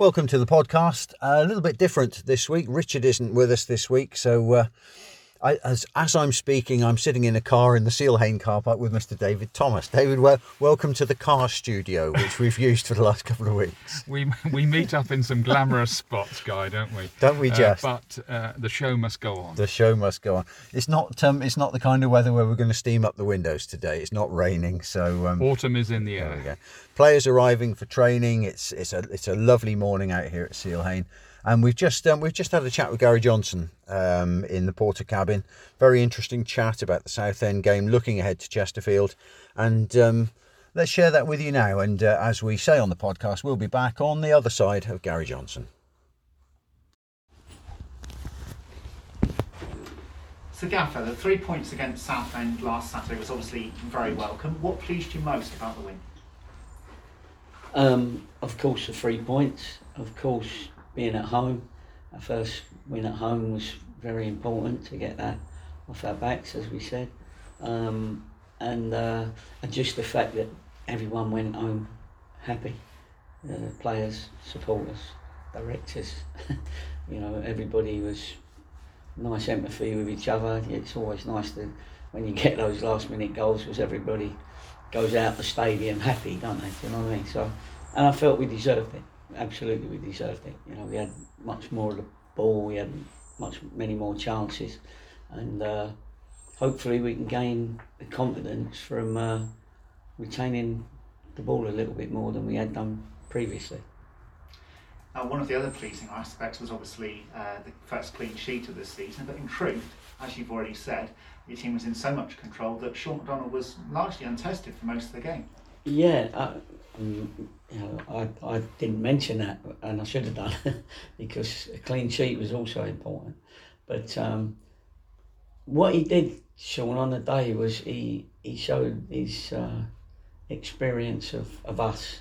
Welcome to the podcast. A little bit different this week. Richard isn't with us this week, so uh, I, as as I'm speaking, I'm sitting in a car in the Seale-Hayne car park with Mr. David Thomas. David, well, welcome to the car studio, which we've used for the last couple of weeks. We we meet up in some glamorous spots, Guy, don't we? Don't we Uh, just? but uh, the show must go on. the show must go on. It's not um, it's not the kind of weather where we're going to steam up the windows today. It's not raining, so um, Autumn is in the There we air. go. Players arriving for training. It's it's a it's a lovely morning out here at Seale-Hayne, and we've just um, we've just had a chat with Gary Johnson um, in the porter cabin. Very interesting chat about the Southend game, looking ahead to Chesterfield, and um, let's share that with you now. And uh, as we say on the podcast, we'll be back on the other side of Gary Johnson. So Gaffer, the three points against Southend last Saturday was obviously very welcome. What pleased you most about the win? Um, of course, the three points. Of course, being at home. Our first win at home was very important to get that off our backs, as we said. Um, and, uh, and just the fact that everyone went home happy. Uh, players, supporters, directors. you know, everybody was nice empathy with each other. It's always nice to when you get those last minute goals because everybody goes out the stadium happy, don't they? Do you know what I mean? So, and I felt we deserved it. Absolutely, we deserved it. You know, we had much more of the ball. We had much many more chances, and uh, hopefully we can gain the confidence from uh, retaining the ball a little bit more than we had done previously. Uh, one of the other pleasing aspects was obviously uh, the first clean sheet of this season, but in truth, as you've already said, your team was in so much control that Shaun MacDonald was largely untested for most of the game. Yeah, I, um, you know, I, I didn't mention that, and I should have done because a clean sheet was also important. But um, what he did, Shaun, on the day was he he showed his uh, experience of, of us.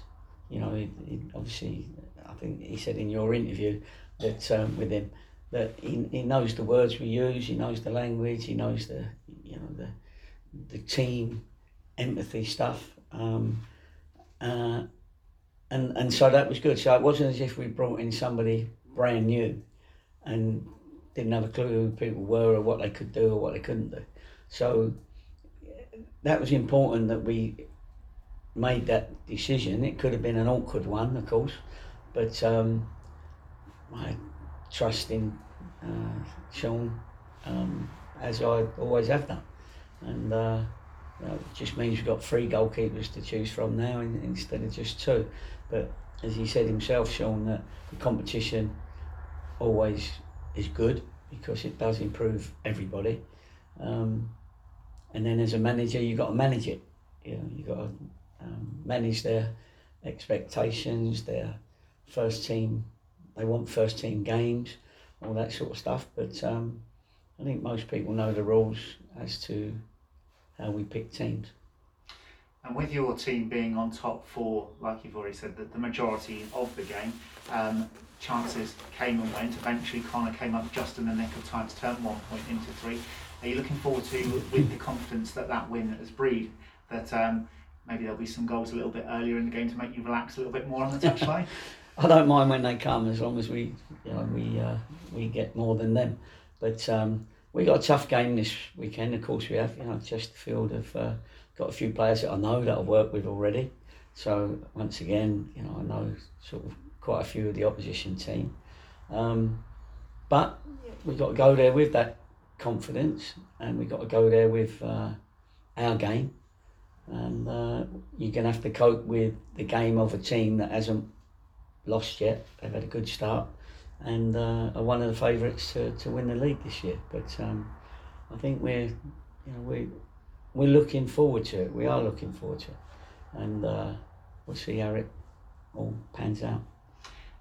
You know, he, he obviously, I think he said in your interview that um, with him that he, he knows the words we use, he knows the language, he knows the you know the the team empathy stuff. Um, uh, and and so that was good. So it wasn't as if we brought in somebody brand new and didn't have a clue who people were or what they could do or what they couldn't do. So that was important that we made that decision. It could have been an awkward one, of course, but um, I trust in uh, Shaun um, as I always have done, and. Uh, it just means we've got three goalkeepers to choose from now in, instead of just two. But as he said himself, Shaun, that the competition always is good because it does improve everybody. Um, and then as a manager, you've got to manage it. You know, you've got to um, manage their expectations, their first team. They want first team games, all that sort of stuff. But um, I think most people know the rules as to how we pick teams. And with your team being on top for, like you've already said, the, the majority of the game, um, chances came and went. Eventually, Connor came up just in the nick of time to turn one point into three. Are you looking forward to, with the confidence that that win has breed, that um, maybe there'll be some goals a little bit earlier in the game to make you relax a little bit more on the touchline? I don't mind when they come as long as we, you know, we uh, we get more than them. But um, we got a tough game this weekend. Of course, we have. You know, Chesterfield have uh, got a few players that I know that I've worked with already. So once again, you know, I know sort of quite a few of the opposition team. Um, but we've got to go there with that confidence, and we've got to go there with uh, our game. And uh, you're gonna have to cope with the game of a team that hasn't lost yet. They've had a good start and uh, are one of the favourites to, to win the league this year. But um, I think we're, you know, we we're looking forward to it. We are looking forward to it, and uh, we'll see how it all pans out.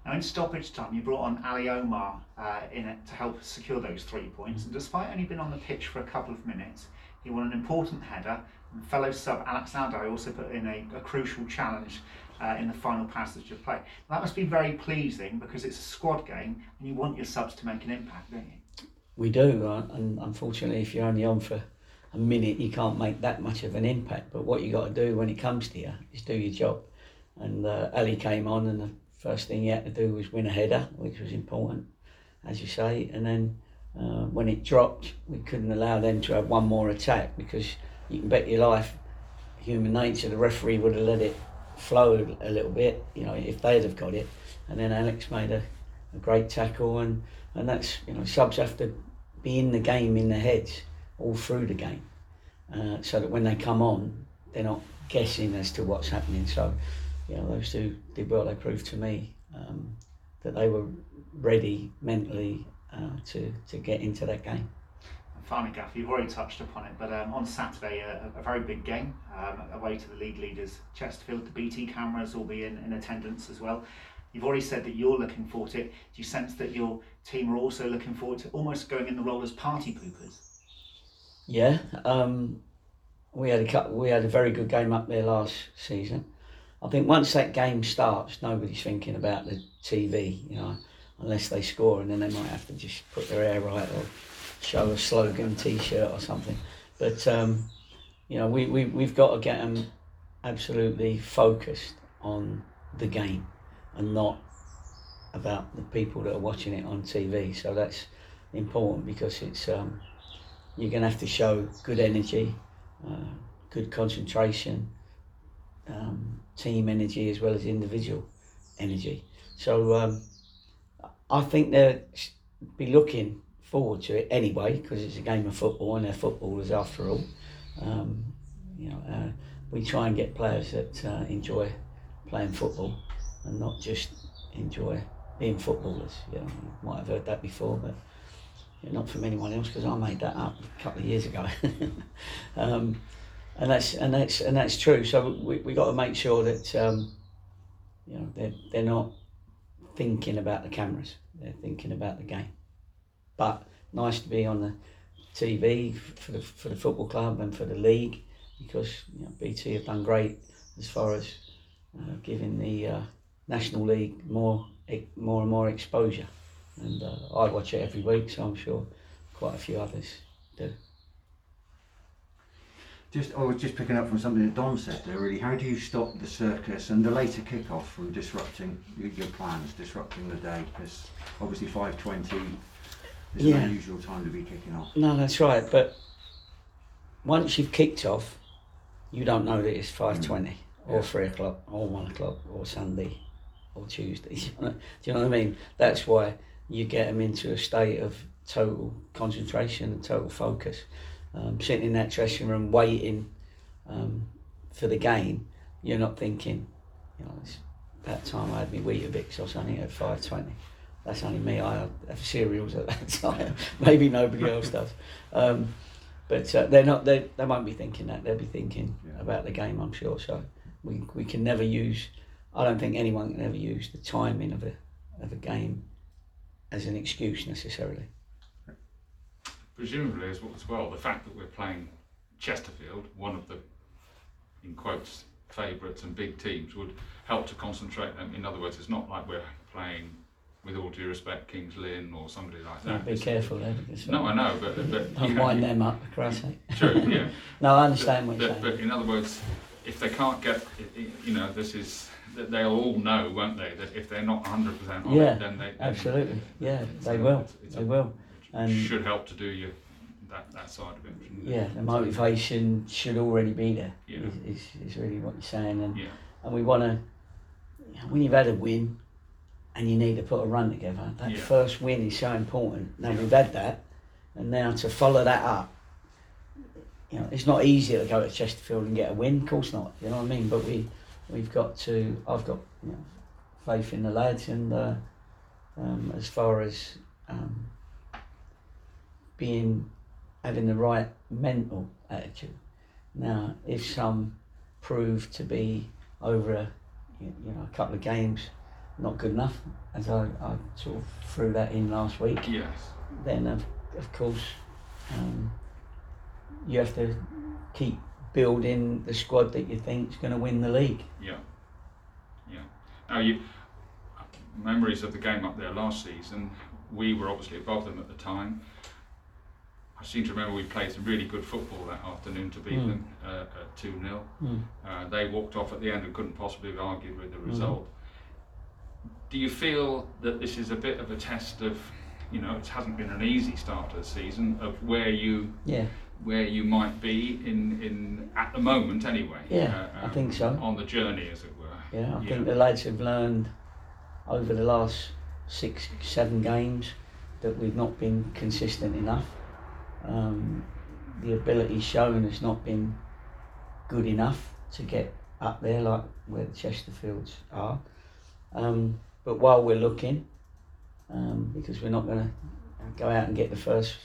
Now, in stoppage time, you brought on Ali Omar uh, in it to help secure those three points. And despite only being on the pitch for a couple of minutes, he won an important header. And fellow sub Alex Aldo also put in a, a crucial challenge uh, in the final passage of play. That must be very pleasing because it's a squad game and you want your subs to make an impact, don't you? We do, uh, and unfortunately, if you're only on for a minute, you can't make that much of an impact. But what you got to do when it comes to you is do your job. And uh, Ali came on, and the first thing you had to do was win a header, which was important, as you say. And then uh, when it dropped, we couldn't allow them to have one more attack because you can bet your life, human nature, the referee would have let it flow a little bit, you know, if they'd have got it. And then Alex made a, a great tackle, and, and that's, you know, subs have to be in the game in their heads all through the game uh, so that when they come on, they're not guessing as to what's happening. So, you know, those two did well. They proved to me um, that they were ready mentally uh, to, to get into that game. And finally, Gaff, you've already touched upon it, but um, on Saturday, a, a very big game um, away to the league leaders, Chesterfield. The BT cameras will be in, in attendance as well. You've already said that you're looking forward to it. Do you sense that your team are also looking forward to almost going in the role as party poopers? Yeah, um, we had a cou- we had a very good game up there last season. I think once that game starts, nobody's thinking about the TV, you know, unless they score, and then they might have to just put their hair right or show a slogan T-shirt or something. But um, you know, we we we've got to get them absolutely focused on the game and not about the people that are watching it on TV. So that's important because it's um, you're going to have to show good energy, uh, good concentration, um, team energy as well as individual energy. So um, I think they'll be looking forward to it anyway because it's a game of football and they're footballers after all. Um, you know, uh, we try and get players that uh, enjoy playing football and not just enjoy being footballers. You know, you might have heard that before, but not from anyone else because I made that up a couple of years ago. um, and that's and that's and that's true. So we we got to make sure that um, you know they're they're not thinking about the cameras. They're thinking about the game. But nice to be on the TV for the for the football club and for the league because you know, BT have done great as far as uh, giving the uh, national league more more and more exposure. And uh, I watch it every week, so I'm sure quite a few others do. Just, I was just picking up from something that Don said there. Really, how do you stop the circus and the later kick-off from disrupting your, plans, disrupting the day? Because obviously, five twenty is Yeah. an unusual time to be kicking off. No, that's right. But once you've kicked off, you don't know that it's five twenty or Yeah. three o'clock or one o'clock or Sunday or Tuesday. Do you know- do you know what I mean? That's why you get them into a state of total concentration and total focus. Um, sitting in that dressing room waiting um, for the game, you're not thinking, you know, it's about time I had my Weetabix or something at five twenty. That's only me. I have cereals at that time. Maybe nobody else does. Um, but uh, they're not. They they won't be thinking that. They'll be thinking Yeah. about the game. I'm sure. So we we can never use. I don't think anyone can ever use the timing of a of a game as an excuse necessarily. Presumably, as well, as well, the fact that we're playing Chesterfield, one of the, in quotes, favourites and big teams, would help to concentrate them. In other words, it's not like we're playing, with all due respect, Kings Lynn or somebody like that. be careful there. No, I know, but but Don't you know, wind them up, for Christ's. True, yeah. No, I understand what you're But, saying. but in other words, if they can't get, you know, this is, that they'll all know, won't they, that if they're not 100% on Yeah, it, then they. Absolutely. Yeah, they will. it's- it's They a- will. And should help to do you that, that side of it. it? yeah, the motivation should already be there. Yeah. Is, is, is really what you're saying. And Yeah, and we want to, when you've had a win and you need to put a run together, that Yeah. first win is so important. Now Yeah. we've had that, and now to follow that up, you know, it's not easy to go to Chesterfield and get a win. Of course not. You know what I mean? But we, we've got to. I've got you know, faith in the lads, and uh, um, as far as um, being having the right mental attitude. Now, if some prove to be over a you know a couple of games not good enough, as I, I sort of threw that in last week, yes, then of, of course um, you have to keep building the squad that you think is going to win the league. yeah, yeah. Now you, memories of the game up there last season, we were obviously above them at the time. I seem to remember we played some really good football that afternoon to beat Mm. them uh, at 2 0. Mm. Uh, they walked off at the end and couldn't possibly have argued with the result. do you feel that this is a bit of a test of, you know, it hasn't been an easy start to the season of where you Yeah, where you might be in in at the moment anyway? Yeah, uh, I think so. On the journey, as it were. yeah. I think the lads have learned over the last six, seven games that we've not been consistent enough. Um, the ability shown has not been good enough to get up there like where the Chesterfields are. Um, but while we're looking, um, because we're not going to go out and get the first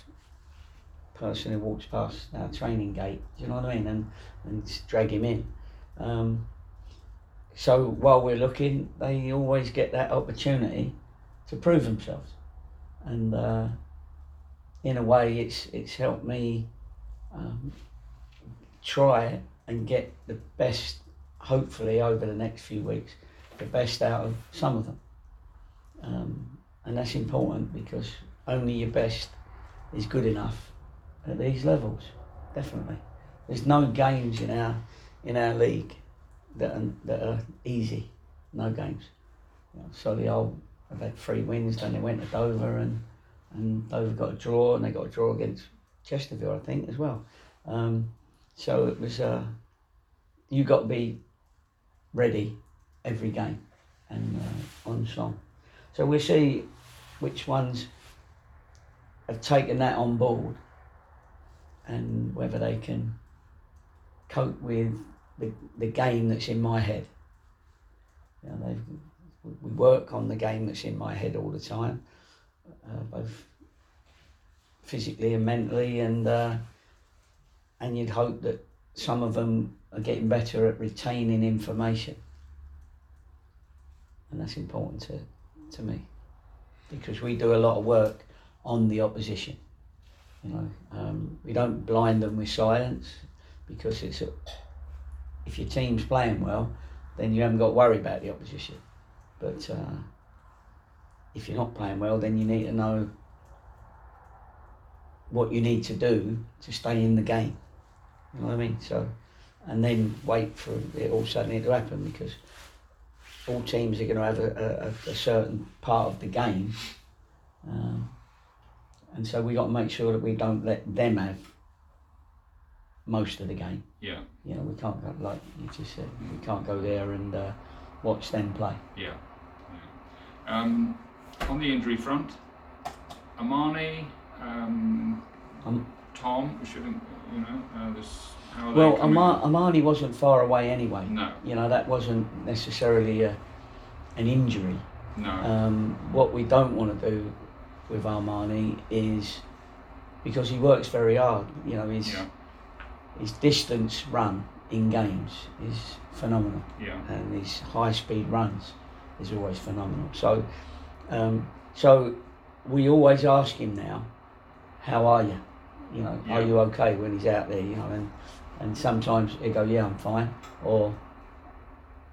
person who walks past our training gate, do you know what I mean? And, and drag him in. Um, so while we're looking, they always get that opportunity to prove themselves. And uh, in a way, it's, it's helped me um, try and get the best, hopefully, over the next few weeks, the best out of some of them. Um, and that's important because only your best is good enough at these levels, definitely. There's no games in our in our league that are, that are easy, no games. You know, so the old, I've had three wins, then they went to Dover and, and Dover got a draw and they got a draw against Chesterfield, I think, as well. Um, so it was, uh, you got to be ready every game and uh, on song. So we'll see which ones have taken that on board and whether they can cope with the, the game that's in my head. You know, we work on the game that's in my head all the time, uh, both physically and mentally, and uh, and you'd hope that some of them are getting better at retaining information, and that's important to to me because we do a lot of work on the opposition. You know, um, we don't blind them with silence because it's a, if your team's playing well, then you haven't got to worry about the opposition. But uh, if you're not playing well, then you need to know what you need to do to stay in the game. You know what I mean? So, and then wait for it all suddenly to happen because all teams are going to have a, a, a certain part of the game. Um, and so we got to make sure that we don't let them have most of the game. Yeah, You know, we can't go like you just said. We can't go there and uh, watch them play. yeah. yeah. Um, on the injury front, Armani, um, Um, Tom, we shouldn't, you know, uh, this. How are they well. Amar- Armani wasn't far away anyway. No, You know, that wasn't necessarily a, an injury. no. Um, what we don't want to do with Armani is because he works very hard. You know, his yeah, his distance run in games is phenomenal. yeah, and his high speed runs is always phenomenal. So, um, so we always ask him now, "How are you? You know, are you okay?" When he's out there, you know, and and sometimes he go, "Yeah, I'm fine," or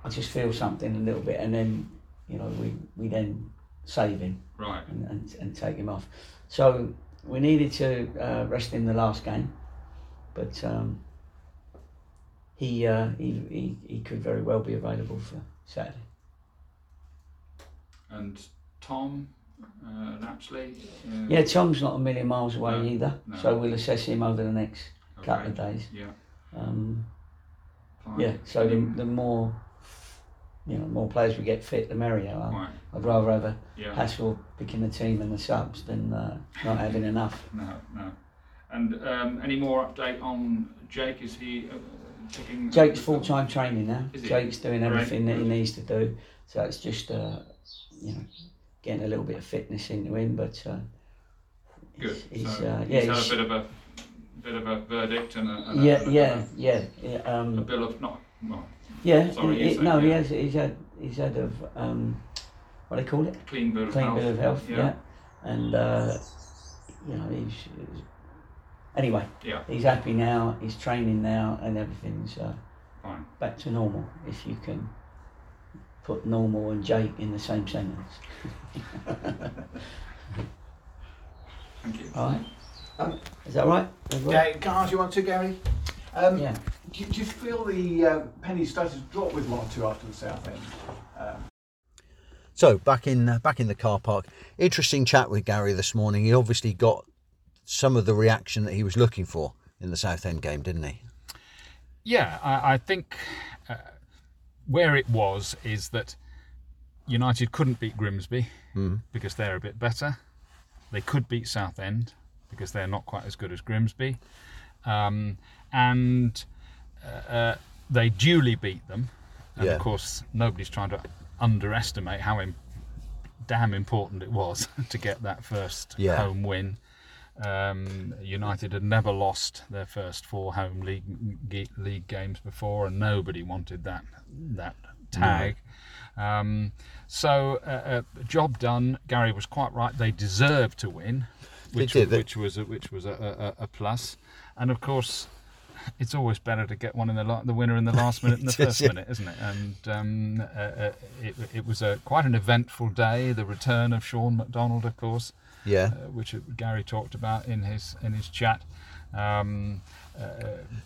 I just feel something a little bit, and then you know we we then save him right. and, and, and take him off. So we needed to uh, rest him the last game, but um, he, uh, he, he he could very well be available for Saturday. And Tom, uh, Lapslie. Uh, Yeah, Tom's not a million miles away No, either, no. so we'll assess him over the next okay, couple of days. Yeah. Um, Fine. yeah, so the, the more you know, more players we get fit, the merrier. I- Right. I'd rather have a Yeah. hassle picking the team and the subs than uh, not having enough. No, no. And um, any more update on Jake? Is he uh, taking? Jake's full time training now. Jake's doing everything that he needs to do. So it's just uh, you know getting a little bit of fitness into him, but uh, Good. He's, so uh, he's had a bit of a bit of a verdict and a, and a, yeah, a- yeah, yeah, yeah. a Um, bill of not well yeah, Sorry, he- you he- said, no, he has. He's had. He's had of um, what do they call it? clean bill of Clean health. bill of health. Yeah. Yeah, and uh, you know he's, he's anyway. Yeah. He's happy now. He's training now, and everything's uh, Fine. back to normal. If you can put normal and Jake in the same sentence. Thank you. All right. Um, Is that right? Yeah, can I ask you one too, Gary? Um, Yeah. Do, do you feel the uh, penny started to drop with one or two after the Southend? Um, So back in uh, back in the car park, interesting chat with Gary this morning. He obviously got some of the reaction that he was looking for in the Southend game, didn't he? Yeah, I, I think uh, where it was is that United couldn't beat Grimsby because they're a bit better. They could beat Southend because they're not quite as good as Grimsby, um, and uh, uh, they duly beat them. And Yeah. of course, nobody's trying to underestimate how im- damn important it was to get that first Yeah. home win. Um, United had never lost their first four home league league games before, and nobody wanted that that tag. Um, so, uh, uh, job done. Gary was quite right. They deserved to win, which, did. Which was a, which was a, a, a plus. And of course, it's always better to get one in the la- the winner in the last minute than the first yeah. minute, isn't it? And um, uh, uh, it, it was a quite an eventful day. The return of Shaun MacDonald, of course Yeah. uh, which Gary talked about in his in his chat. Um, uh,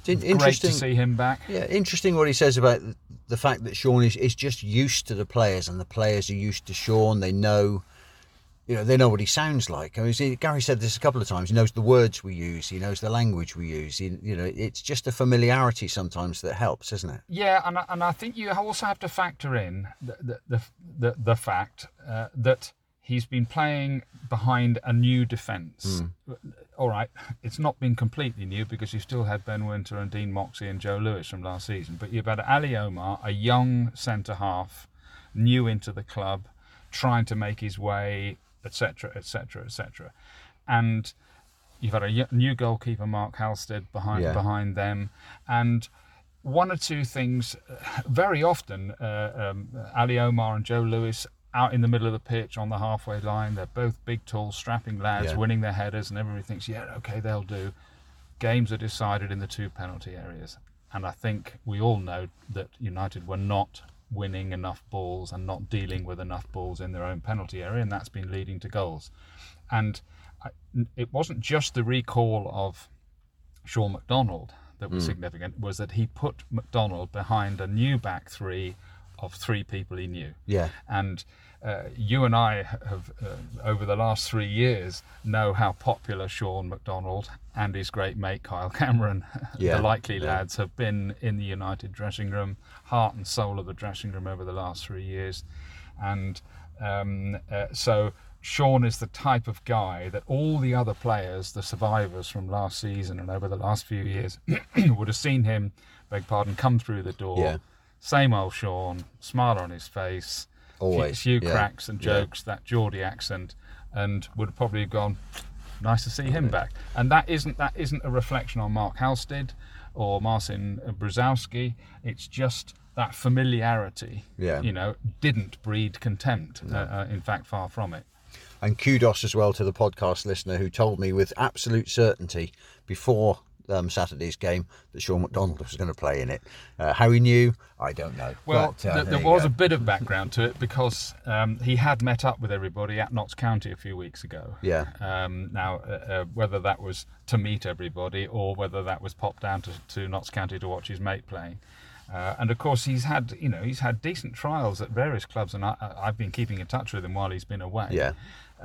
In- great interesting. to see him back. Yeah, interesting what he says about the fact that Shaun is, is just used to the players, and the players are used to Shaun. They know, you know, they know what he sounds like. I mean, see, Gary said this a couple of times. He knows the words we use. He knows the language we use. He, you know, it's just a familiarity sometimes that helps, isn't it? Yeah, and I, and I think you also have to factor in the the the, the, the fact uh, that he's been playing behind a new defence. All right, it's not been completely new because you still had Ben Wynter and Dean Moxey and Joe Lewis from last season, but you've had Ali Omar, a young centre half, new into the club, trying to make his way, etc., etc., etc., and you've had a new goalkeeper, Mark Halstead, behind Yeah. behind them, and one or two things. uh, Very often, uh, um, Ali Omar and Joe Lewis out in the middle of the pitch on the halfway line. They're both big, tall, strapping lads, Yeah. winning their headers, and everybody thinks, yeah, okay, they'll do. Games are decided in the two penalty areas, and I think we all know that United were not winning enough balls and not dealing with enough balls in their own penalty area, and that's been leading to goals. And I, it wasn't just the recall of Shaun MacDonald that was hmm. significant was that he put MacDonald behind a new back three of three people he knew. Yeah. And uh, you and I have, uh, over the last three years, know how popular Shaun MacDonald and his great mate Kyle Cameron, Yeah, the likely yeah. lads, have been in the United dressing room, heart and soul of the dressing room over the last three years. And um, uh, so Shaun is the type of guy that all the other players, the survivors from last season and over the last few years, would have seen him, beg pardon, come through the door. Yeah. Same old Shaun, smile on his face, few- Always, few, yeah, cracks and yeah. jokes, that Geordie accent, and would have probably have gone, nice to see him back. And that isn't that isn't a reflection on Mark Halstead or Marcin Brzezowski. It's just that familiarity. Yeah. You know, didn't breed contempt. Uh, uh, in fact, far from it. And kudos as well to the podcast listener who told me with absolute certainty before um, Saturday's game that Shaun MacDonald was going to play in it. Uh, how he knew, I don't know. Well, But, uh, th- there you was go. a bit of background to it because um, he had met up with everybody at Notts County a few weeks ago. Yeah. Um, now, uh, uh, whether that was to meet everybody or whether that was popped down to, to Notts County to watch his mate play. Uh, and of course, he's had you know he's had decent trials at various clubs, and I, I- I've been keeping in touch with him while he's been away. Yeah.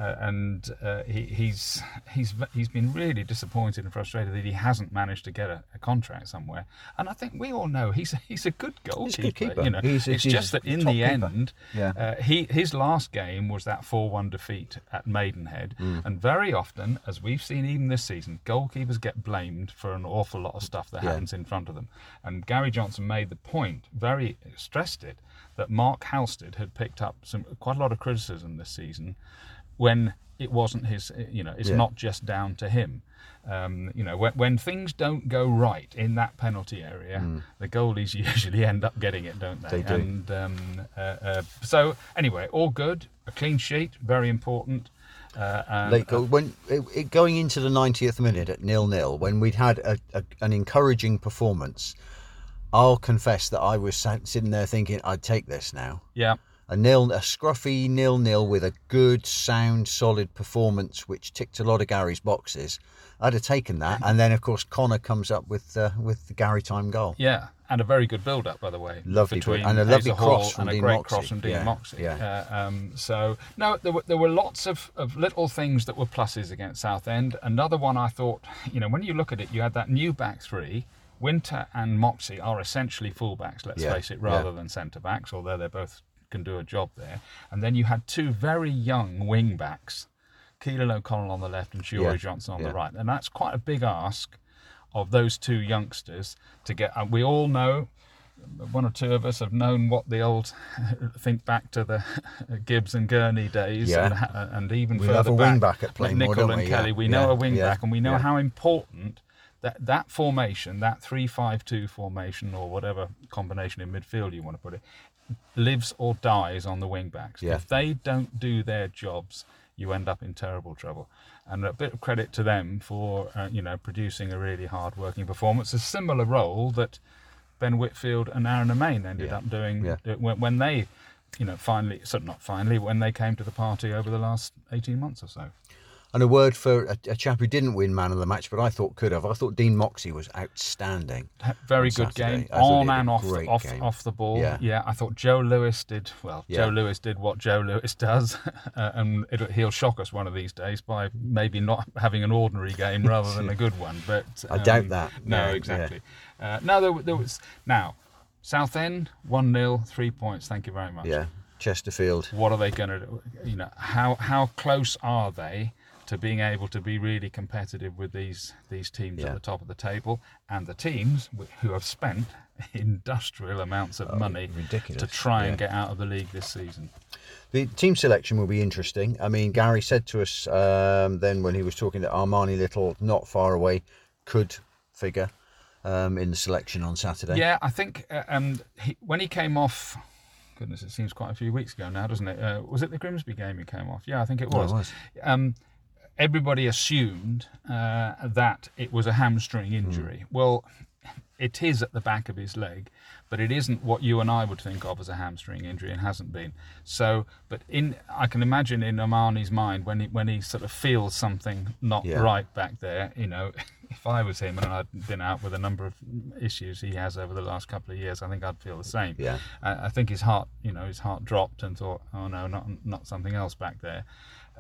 Uh, and uh, he, he's he's he's been really disappointed and frustrated that he hasn't managed to get a, a contract somewhere. And I think we all know he's he's a good goalkeeper. He's a good keeper. You know, He's it's he's just that in the keeper. end, Yeah. uh, he his last game was that four-one defeat at Maidenhead, Mm. and very often, as we've seen even this season, goalkeepers get blamed for an awful lot of stuff that Yeah. happens in front of them. And Gary Johnson made the point, very stressed it, that Mark Halstead had picked up some quite a lot of criticism this season, when it wasn't his. You know, it's Yeah. not just down to him. Um, you know, when, when things don't go right in that penalty area, the goalies usually end up getting it, don't they? Mm. They do. And um, uh, uh, so, anyway, all good. A clean sheet, very important. Uh, and, Late goal. When it, it, going into the 90th minute at nil nil, when we'd had a, a, an encouraging performance, I'll confess that I was sat, sitting there thinking, I'd take this now. yeah, a nil, a scruffy nil nil with a good, sound, solid performance, which ticked a lot of Gary's boxes. I'd have taken that, and then of course Connor comes up with uh, with the Gary time goal. Yeah, and a very good build up, by the way. Lovely between and a lovely cross from and a great Moxey. cross from Dean Yeah, Moxey. yeah. Uh, um, so no, there were there were lots of, of little things that were pluses against Southend. Another one I thought, you know, when you look at it, you had that new back three. Wynter and Moxey are essentially fullbacks, let's Yeah, face it, rather yeah. than centre backs, although they're both can do a job there. And then you had two very young wing backs, Keelan O'Connell on the left and Shiori Yeah, Johnson on yeah. the right. And that's quite a big ask of those two youngsters to get. And we all know, one or two of us have known what the old, think back to the Gibbs and Gurney days, Yeah. and, ha- and even We further back, wing back at Nicol don't and we? Kelly. We know a wing back, and we know how important that that formation, that three-five-two formation, or whatever combination in midfield you want to put it, lives or dies on the wing backs. Yeah. If they don't do their jobs, you end up in terrible trouble. And a bit of credit to them for uh, you know producing a really hard-working performance. A similar role that Ben Whitfield and Aaron Nemane ended Yeah. up doing Yeah. uh, when, when they, you know, finally, so not finally, when they came to the party over the last 18 months or so. And a word for a, a chap who didn't win man of the match, but I thought could have. I thought Dean Moxey was outstanding. Very good Saturday. game on and off off game. off the ball. Yeah. I thought Joe Lewis did well. Yeah. Joe Lewis did what Joe Lewis does, uh, and it, he'll shock us one of these days by maybe not having an ordinary game rather than a good one. But I doubt um, that. No, Yeah, yeah. exactly. Uh, no, there, there was now Southend one 0 three points. Thank you very much. Yeah, Chesterfield. What are they going to do? You know, how how close are they to being able to be really competitive with these these teams Yeah. at the top of the table and the teams who have spent industrial amounts of money Oh, ridiculous, to try and yeah. get out of the league this season. The team selection will be interesting. I mean, Gary said to us um, then when he was talking that Armani Little, not far away, could figure um, in the selection on Saturday. Yeah, I think uh, um, he, when he came off, goodness, it seems quite a few weeks ago now, doesn't it? Uh, was it the Grimsby game he came off? Yeah, I think it Oh, it was. was. Um, everybody assumed uh, that it was a hamstring injury. Hmm. Well, it is at the back of his leg, but it isn't what you and I would think of as a hamstring injury and hasn't been. So, but in I can imagine in Armani's mind when he when he sort of feels something not Yeah. right back there, you know, if I was him and I'd been out with a number of issues he has over the last couple of years, I think I'd feel the same. Yeah. I, I think his heart, you know, his heart dropped and thought, oh no, not not something else back there.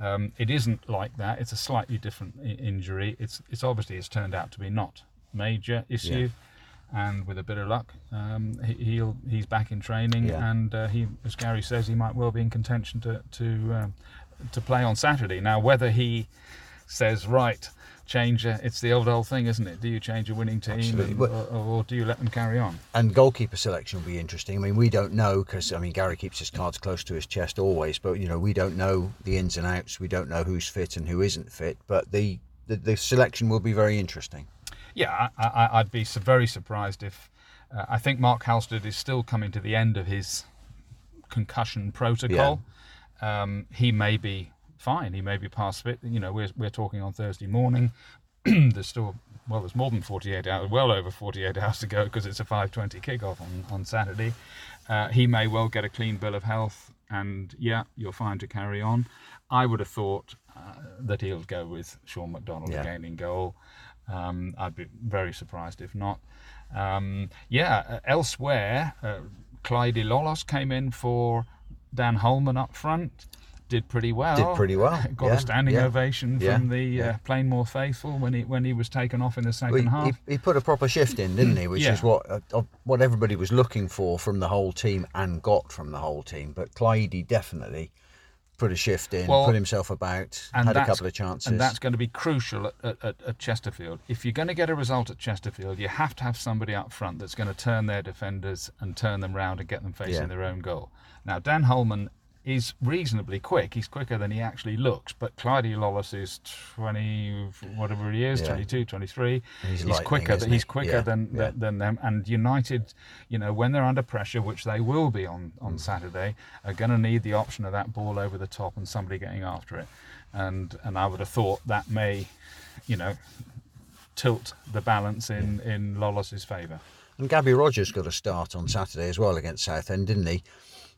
Um, it isn't like that. It's a slightly different I- injury. It's it's obviously it's turned out to be not major issue, and with a bit of luck, um, he, he'll he's back in training, Yeah. and uh, he, as Gary says, he might well be in contention to to um, to play on Saturday. Now, whether he says right. Change. Uh, it's the old old thing, isn't it? Do you change a winning team, Absolutely. and- or, or do you let them carry on? And goalkeeper selection will be interesting. I mean, we don't know because I mean Gary keeps his cards close to his chest always, but you know we don't know the ins and outs. We don't know who's fit and who isn't fit. But the the, the selection will be very interesting. Yeah, I, I, I'd be very surprised if. Uh, I think Mark Halstead is still coming to the end of his concussion protocol. Um, he may be fine. He may be past fit. You know, we're we're talking on Thursday morning. there's still well, there's more than 48 hours, well over 48 hours to go because it's a 5:20 kickoff on on Saturday. Uh, he may well get a clean bill of health, and yeah, you're fine to carry on. I would have thought uh, that he'll go with Shaun MacDonald Yeah. again in goal. Um, I'd be very surprised if not. Um, yeah, uh, elsewhere, uh, Klaidi Lolos came in for Dan Holman up front. Did pretty well. Did pretty well, Got yeah, a standing yeah, ovation yeah, from the yeah. uh, Plainmoor faithful when he when he was taken off in the second Well, half. he, he put a proper shift in, didn't he? Which is what uh, what everybody was looking for from the whole team and got from the whole team. But Klaidi definitely put a shift in, Well, put himself about, and had a couple of chances. And that's going to be crucial at, at- at, Chesterfield. If you're going to get a result at Chesterfield, you have to have somebody up front that's going to turn their defenders and turn them round and get them facing their own goal. Now, Dan Holman is reasonably quick. He's quicker than he actually looks. But Klaidi Lolos is 20, whatever he is, Yeah. 22, 23. He's he's quicker. isn't He's quicker Yeah, than, yeah. than them. And United, you know, when they're under pressure, which they will be on, Mm. on Saturday, are going to need the option of that ball over the top and somebody getting after it. And and I would have thought that may, you know, tilt the balance in in Lolos's favour. And Gabby Rogers got a start on Saturday as well against Southend, didn't he?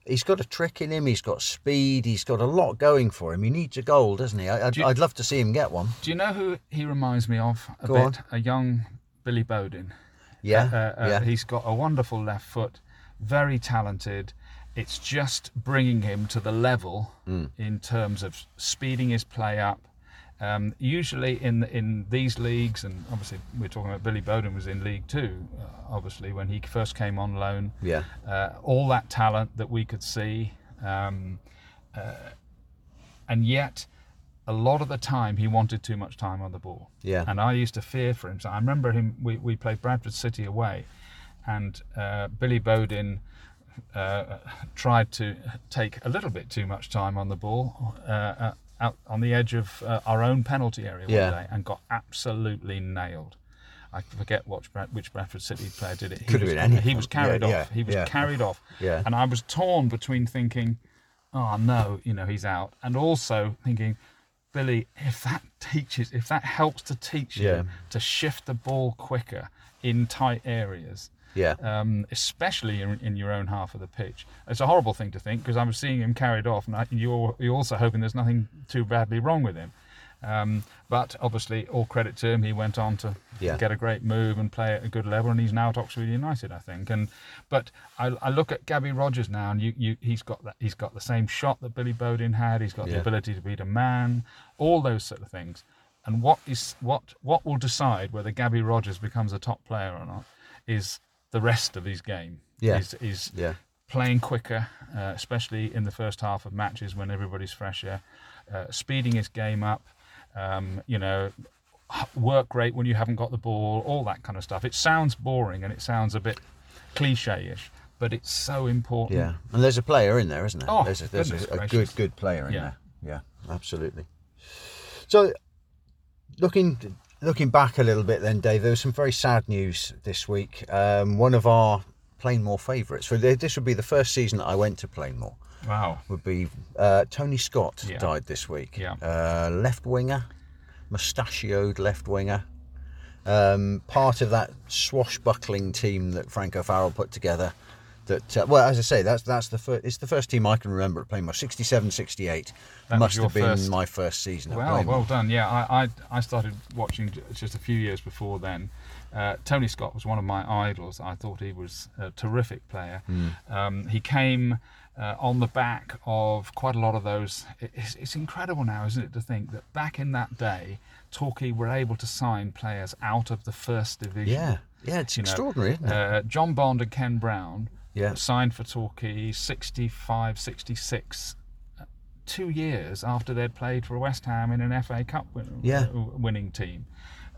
He's got a trick in him. He's got speed. He's got a lot going for him. He needs a goal, doesn't he? I, I'd, Do love to see him get one. Do you know who he reminds me of a Go bit? on. A young Billy Bodin. Yeah, Uh, uh, yeah, He's got a wonderful left foot, very talented. It's just bringing him to the level Mm. in terms of speeding his play up. Um, usually in in these leagues, and obviously we're talking about Billy Bodin was in League Two, uh, obviously when he first came on loan. yeah, Uh, all that talent that we could see, um, uh, and yet a lot of the time he wanted too much time on the ball. yeah, And I used to fear for him. So I remember him. We, we played Bradford City away, and uh, Billy Bodin uh, tried to take a little bit too much time on the ball uh, uh, out on the edge of uh, our own penalty area Yeah. one day, and got absolutely nailed. I forget Brad, which Bradford City player did it. He Could have was, been any He was carried Yeah, off. yeah, he was carried off. Yeah. And I was torn between thinking, oh no, you know, he's out, and also thinking, Billy, if that teaches, if that helps to teach you to shift the ball quicker in tight areas, yeah, um, especially in, in your own half of the pitch, it's a horrible thing to think because I was seeing him carried off, and I, you're you're also hoping there's nothing too badly wrong with him. Um, but obviously, all credit to him, he went on to Yeah. get a great move and play at a good level, and he's now at Oxford United, I think. And but I, I look at Gabby Rogers now, and you, you, he's got that, he's got the same shot that Billy Bodin had. He's got Yeah. the ability to beat a man, all those sort of things. And what is what what will decide whether Gabby Rogers becomes a top player or not is the rest of his game. Yeah. Is, is yeah, playing quicker, uh, especially in the first half of matches when everybody's fresher, uh, speeding his game up, um, you know, work rate when you haven't got the ball, all that kind of stuff. It sounds boring and it sounds a bit cliche-ish, but it's so important. yeah. And there's a player in there, isn't there? Oh, there's a, there's a, a good, good player in Yeah. there. Yeah, absolutely. So, looking looking back a little bit, then, Dave, there was some very sad news this week. Um, one of our Plainmoor favourites. So this would be the first season that I went to Plainmoor. Wow. Would be uh, Tony Scott Yeah. died this week. Yeah. Uh, left winger, mustachioed left winger. Um, part of that swashbuckling team that Frank O'Farrell put together. That uh, well, as I say, that's that's the first. It's the first team I can remember playing Plainmoor. 67, 68 That must have been first- my first season Well, well done. Yeah, I, I, I started watching just a few years before then. Uh, Tony Scott was one of my idols. I thought he was a terrific player. Um, he came uh, on the back of quite a lot of those. It's, it's incredible now, isn't it, to think that back in that day, Torquay were able to sign players out of the first division. yeah, yeah, it's You know, extraordinary, isn't it? Uh, John Bond and Ken Brown Yeah. signed for Torquay 65, 66, uh, two years after they'd played for West Ham in an FA Cup win- Yeah. uh, winning team.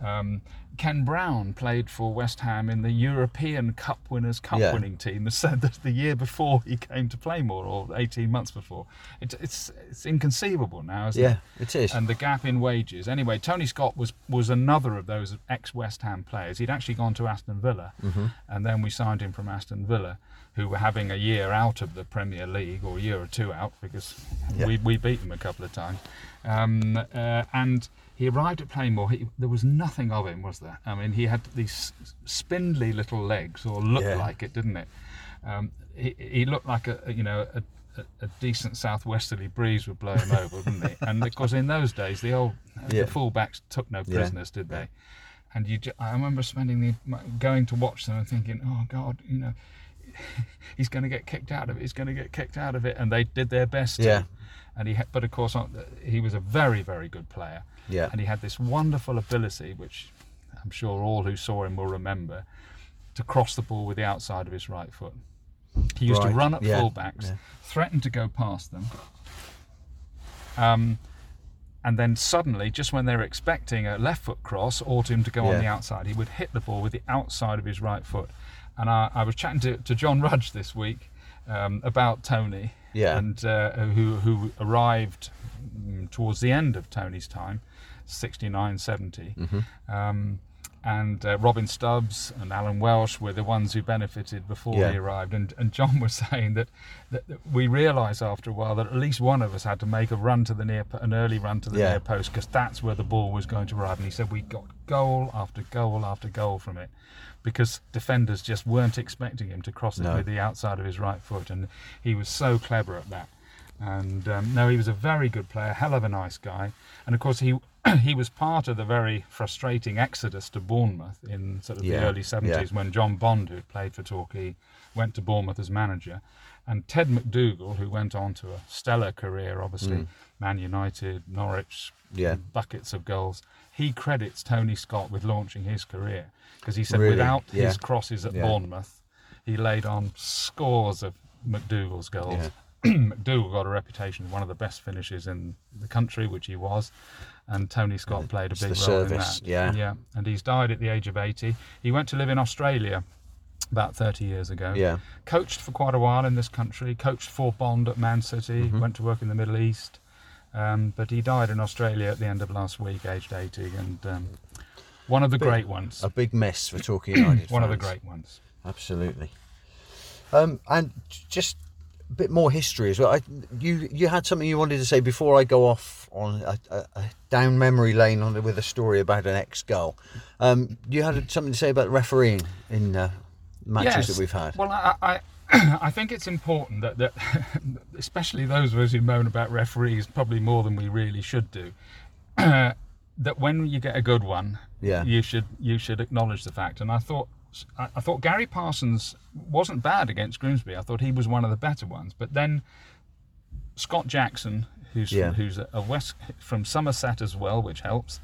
Um, Ken Brown played for West Ham in the European Cup Winners' Cup Yeah. winning team the, the, the year before he came to Plainmoor, or 18 months before. It, it's it's inconceivable now, isn't yeah, it? it is. and the gap in wages. Anyway, Tony Scott was was another of those ex West Ham players. He'd actually gone to Aston Villa, Mm-hmm. and then we signed him from Aston Villa, who were having a year out of the Premier League or a year or two out because Yeah. we we beat them a couple of times. Um, uh, and he arrived at Plainmoor. He, there was nothing of him, was there? I mean, he had these spindly little legs, or looked Yeah. like it, didn't it? Um, he, he looked like a, you know a, a, decent southwesterly breeze would blow him over, wouldn't it? And because in those days the old Yeah. the fullbacks took no prisoners, did they? And you, I remember spending the going to watch them and thinking, oh God, you know, he's going to get kicked out of it. He's going to get kicked out of it, and they did their best. to. Yeah. And he, had, but of course, he was a very, very good player. Yeah. And he had this wonderful ability, which I'm sure all who saw him will remember, to cross the ball with the outside of his right foot. He used Right, to run at yeah, fullbacks, yeah. threaten to go past them. Um, and then suddenly, just when they were expecting a left foot cross or to him to go Yeah. on the outside, he would hit the ball with the outside of his right foot. And I, I was chatting to, to John Rudge this week um, about Tony, Yeah. and uh, who who arrived mm, towards the end of Tony's time, 69, 70. Mm-hmm. Um, and uh, Robin Stubbs and Alan Welsh were the ones who benefited before Yeah. he arrived. And, and John was saying that, that, we realised after a while that at least one of us had to make a run to the near, an early run to the Yeah. near post because that's where the ball was going to arrive. And he said we got goal after goal after goal from it because defenders just weren't expecting him to cross it No. with the outside of his right foot, and he was so clever at that. And um, no, he was a very good player, hell of a nice guy. And of course, he he was part of the very frustrating exodus to Bournemouth in sort of Yeah, the early 70s yeah. when John Bond, who played for Torquay, went to Bournemouth as manager. And Ted MacDougall, who went on to a stellar career, obviously, Man United, Norwich, Mm. Yeah. buckets of goals. He credits Tony Scott with launching his career because he said Really? without his crosses at. Bournemouth, he laid on scores of MacDougall's goals. MacDougall got a reputation as one of the best finishers in the country, which he was, and Tony Scott played a big role in that. yeah. yeah, and he's died at the age of 80. He went to live in Australia about 30 years ago. Yeah. Coached for quite a while in this country. Coached for Bond at Man City. Mm-hmm. Went to work in the Middle East. Um, but he died in Australia at the end of last week, aged 80, and um, one of the great ones. A big miss for Torquay United. One of the great ones. Absolutely. Um, and just bit more history as well. I, you you had something you wanted to say before I go off on a, a, a down memory lane on with a story about an ex goal. Um, you had something to say about refereeing in uh, matches that we've had. Well, I, I, I think it's important that, that, especially those of us who moan about referees, probably more than we really should do, that when you get a good one, Yeah. you should you should acknowledge the fact. And I thought I, I thought Gary Parsons wasn't bad against Grimsby. I thought he was one of the better ones. But then Scott Jackson, who's Yeah. from, who's a West from Somerset as well, which helps,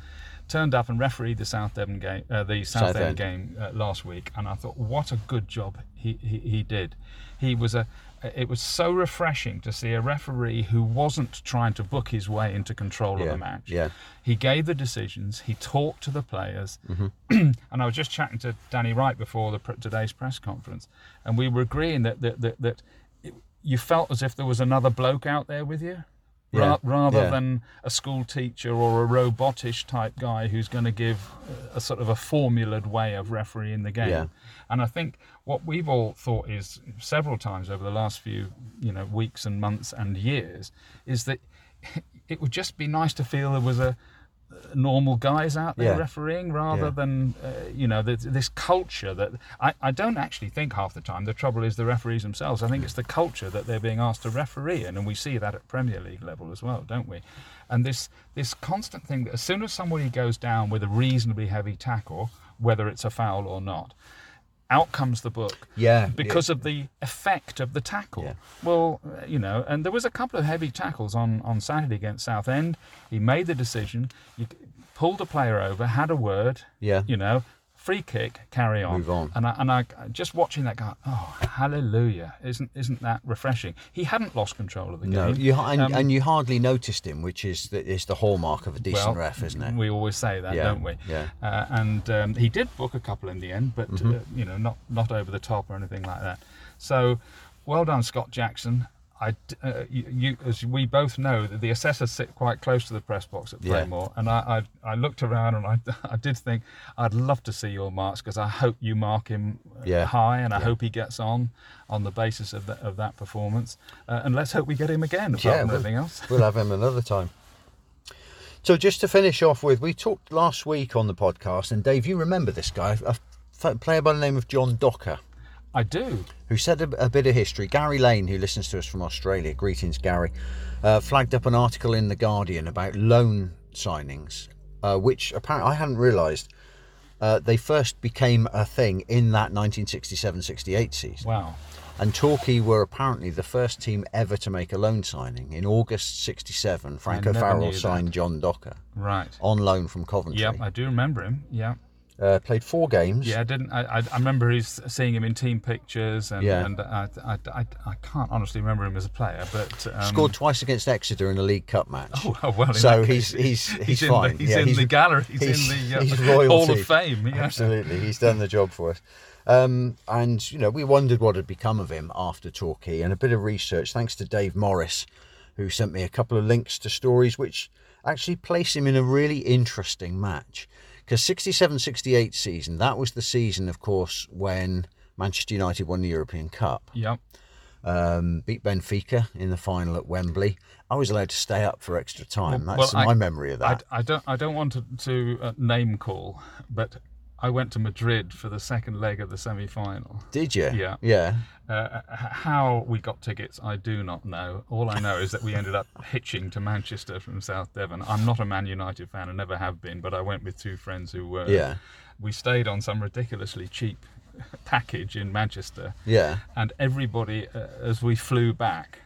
turned up and refereed the South Devon game, uh, the South Southend. End game uh, last week, and I thought, what a good job he, he, he did. He was a. It was so refreshing to see a referee who wasn't trying to book his way into control of the match. yeah. He gave the decisions. He talked to the players, Mm-hmm. and I was just chatting to Danny Wright before the today's press conference, and we were agreeing that that that, that it, you felt as if there was another bloke out there with you, Yeah, ra- rather yeah. than a school teacher or a robotish type guy who's going to give a, a sort of a formulaed way of refereeing the game. Yeah. And I think what we've all thought is several times over the last few, you know, weeks and months and years, is that it would just be nice to feel there was a normal guys out there Yeah. refereeing rather Yeah. than uh, you know th- this culture that I, I don't actually think half the time the trouble is the referees themselves i think it's the culture that they're being asked to referee in and we see that at premier league level as well don't we and this this constant thing that as soon as somebody goes down with a reasonably heavy tackle whether it's a foul or not out comes the book Yeah, because of the effect of the tackle. Yeah. Well, uh, you know, and there was a couple of heavy tackles on, on Saturday against Southend. He made the decision, you pulled a player over, had a word, Yeah. you know, free kick, carry on. Move on. And I, and I just watching that guy, oh, hallelujah! Isn't isn't that refreshing? He hadn't lost control of the No, game. you and, Um, and you hardly noticed him, which is the, is the hallmark of a decent well, ref, isn't it? We always say that, Yeah, don't we? yeah. Uh, and um, he did book a couple in the end, but Mm-hmm. uh, you know, not not over the top or anything like that. So, well done, Scott Jackson. I, uh, you, you, as we both know, the assessors sit quite close to the press box at Yeah. And I, I, I looked around and I, I did think I'd love to see your marks because I hope you mark him uh, Yeah. high, and I hope he gets on on the basis of, the, of that performance. Uh, and let's hope we get him again, apart from we'll- else. we'll have him another time. So just to finish off with, we talked last week on the podcast, and Dave, you remember this guy, a player by the name of John Docker, I do. who said a, a bit of history. Gary Lane, who listens to us from Australia, greetings, Gary, uh, flagged up an article in the Guardian about loan signings, uh, which apparently I hadn't realised. Uh, they first became a thing in that 1967-68 season. Wow. And Torquay were apparently the first team ever to make a loan signing. In August 67, Frank O'Farrell signed John Docker Right. on loan from Coventry. Yep, I do remember him. Yeah, Uh, played four games. yeah. I didn't. I, I, I remember he's seeing him in team pictures, and, Yeah. and I, I, I, I can't honestly remember him as a player, but um, Scored twice against Exeter in a League Cup match. Oh, well, in so he's, he's he's in fine. The, he's Yeah, in the gallery. He's, he's- in the uh, he's Hall of Fame. Yeah. Absolutely, he's done the job for us. Um, and you know, we wondered what had become of him after Torquay, and a bit of research, thanks to Dave Morris, who sent me a couple of links to stories which actually place him in a really interesting match. Because 67 68 season, that was the season, of course, when Manchester United won the European Cup. Yep. Um, beat Benfica in the final at Wembley. I was allowed to stay up for extra time. Well- That's well, I- my memory of I, that. I don't. I don't want to, to uh, name call, but I went to Madrid for the second leg of the semi-final. Did you? Yeah. Yeah. Uh, how we got tickets, I do not know. All I know is that we ended up hitching to Manchester from South Devon. I'm not a Man United fan, and never have been, but I went with two friends who were. Yeah. We stayed on some ridiculously cheap package in Manchester, Yeah. and everybody, uh, as we flew back,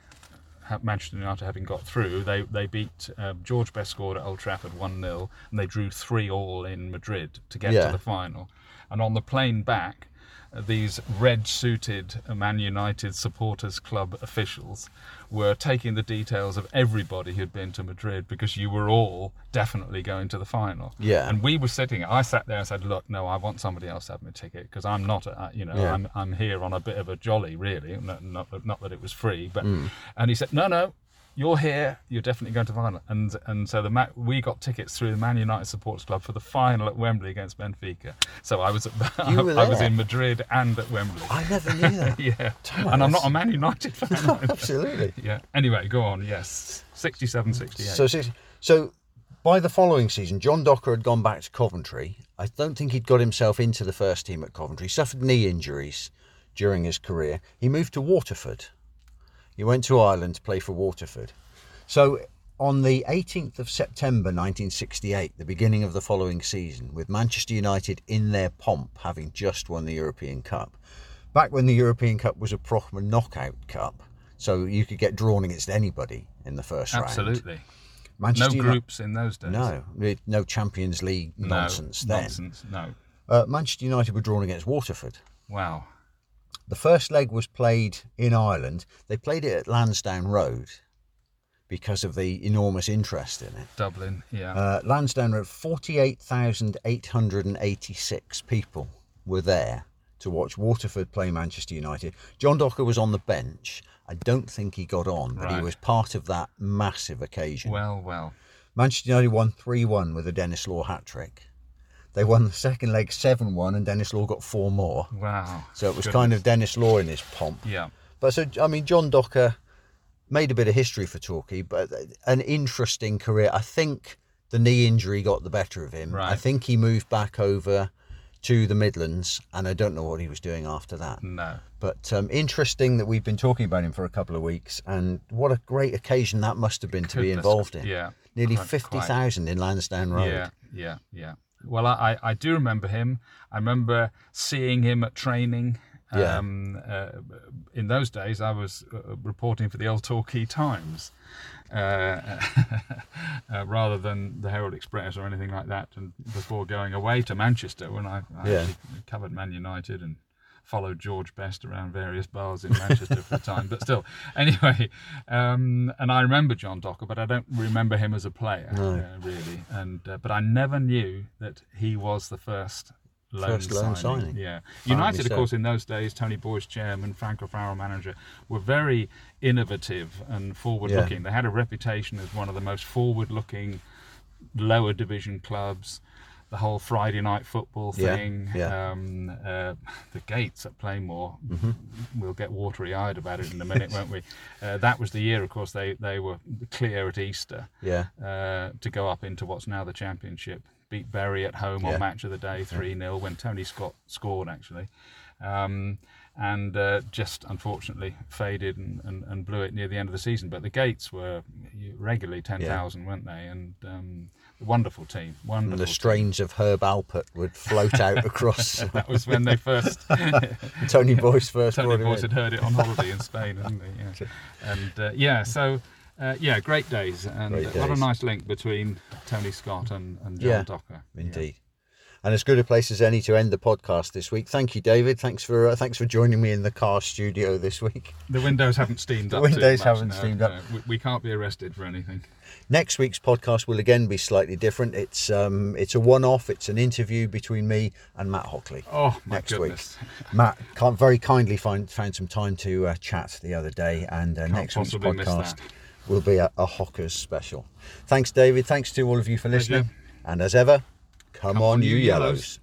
Manchester United having got through, they they beat uh, George Best scored at Old Trafford one 0 and they drew three all in Madrid to get Yeah. to the final. And on the plane back, uh, these red-suited Man United supporters club officials were taking the details of everybody who'd been to Madrid because you were all definitely going to the final. Yeah. And we were sitting. I sat there and said, "Look, no, I want somebody else to have my ticket because I'm not, a, you know, Yeah. I'm I'm here on a bit of a jolly, really. Not not, not that it was free, but." Mm. And he said, "No, no, you're here. You're definitely going to the final." And and so the Ma- we got tickets through the Man United Supporters Club for the final at Wembley against Benfica. So I was at, were I was in Madrid and at Wembley. I never knew that. yeah, Thomas. and I'm not a Man United fan. Absolutely. yeah. Anyway, go on. Yes, 67, 68. So, six- so by the following season, John Docker had gone back to Coventry. I don't think he'd got himself into the first team at Coventry. He suffered knee injuries during his career. He moved to Waterford. He went to Ireland to play for Waterford. So on the 18th of September 1968, the beginning of the following season, with Manchester United in their pomp, having just won the European Cup, back when the European Cup was a proper knockout cup, so you could get drawn against anybody in the first round. Absolutely. No Manchester Uni- groups in those days. no, no Champions League No, nonsense then. Nonsense. No. Uh, Manchester United were drawn against Waterford. Wow. The first leg was played in Ireland. They played it at Lansdowne Road because of the enormous interest in it. Dublin. Yeah. Uh, Lansdowne Road, 48,886 people were there to watch Waterford play Manchester United. John Docker was on the bench. I don't think he got on, but he was part of that massive occasion. well, well. Manchester United won 3 1 with a Denis Law hat trick. They won the second leg 7 1, and Denis Law got four more. Wow. So it was kind of Denis Law in his pomp. Yeah. But so, I mean, John Docker made a bit of history for Torquay, but an interesting career. I think the knee injury got the better of him. I think he moved back over to the Midlands, and I don't know what he was doing after that. No. But um, interesting that we've been talking about him for a couple of weeks, and what a great occasion that must have been to be involved in. Yeah. Nearly Quite- 50,000 in Lansdowne Road. Yeah, yeah, yeah. Well, I, I do remember him. I remember seeing him at training. Yeah. Um, uh, in those days, I was uh, reporting for the Old Torquay Times uh, uh, rather than the Herald Express or anything like that. And before going away to Manchester, when I, I Yeah. covered Man United and followed George Best around various bars in Manchester for a time. But still, anyway, um, and I remember John Docker, but I don't remember him as a player uh, really. And uh, but I never knew that he was the first. Loan First loan signing. Yeah, Apparently United, of course, in those days, Tony Boyce chairman, Frank O'Farrell manager, were very innovative and forward-looking. They had a reputation as one of the most forward-looking lower division clubs. The whole Friday night football thing, yeah. Um, uh, the gates at Plainmoor. Mm-hmm. We'll get watery-eyed about it in a minute, won't we? Uh, that was the year, of course. They they were clear at Easter Yeah. uh, to go up into what's now the Championship. Beat Bury at home Yeah. on Match of the Day 3 0 when Tony Scott scored, actually. Um, and uh, just unfortunately faded and, and, and blew it near the end of the season. But the gates were regularly 10,000, weren't they? And um, wonderful team. Wonderful. And the team. strains of Herb Alpert would float out across That was when they first Tony Boyce first Tony Boyce had heard it on holiday in Spain, hadn't he? Yeah. And uh, yeah, so uh, yeah, great days, and Great uh, what a nice link between Tony Scott and, and John Yeah, Docker. Yeah. Indeed. And as good a place as any to end the podcast this week. Thank you, David. Thanks for uh, thanks for joining me in the car studio this week. The windows haven't steamed The up. too windows much, haven't no, steamed up. no. We, we can't be arrested for anything. Next week's podcast will again be slightly different. It's um it's a one-off. It's an interview between me and Matt Hockley. Oh my next goodness! week. Matt very kindly find, found some time to uh, chat the other day, and uh, next week's podcast will be a, a Hawkers special. Thanks, David. Thanks to all of you for Pleasure. listening. And as ever, Come, on, you yellows.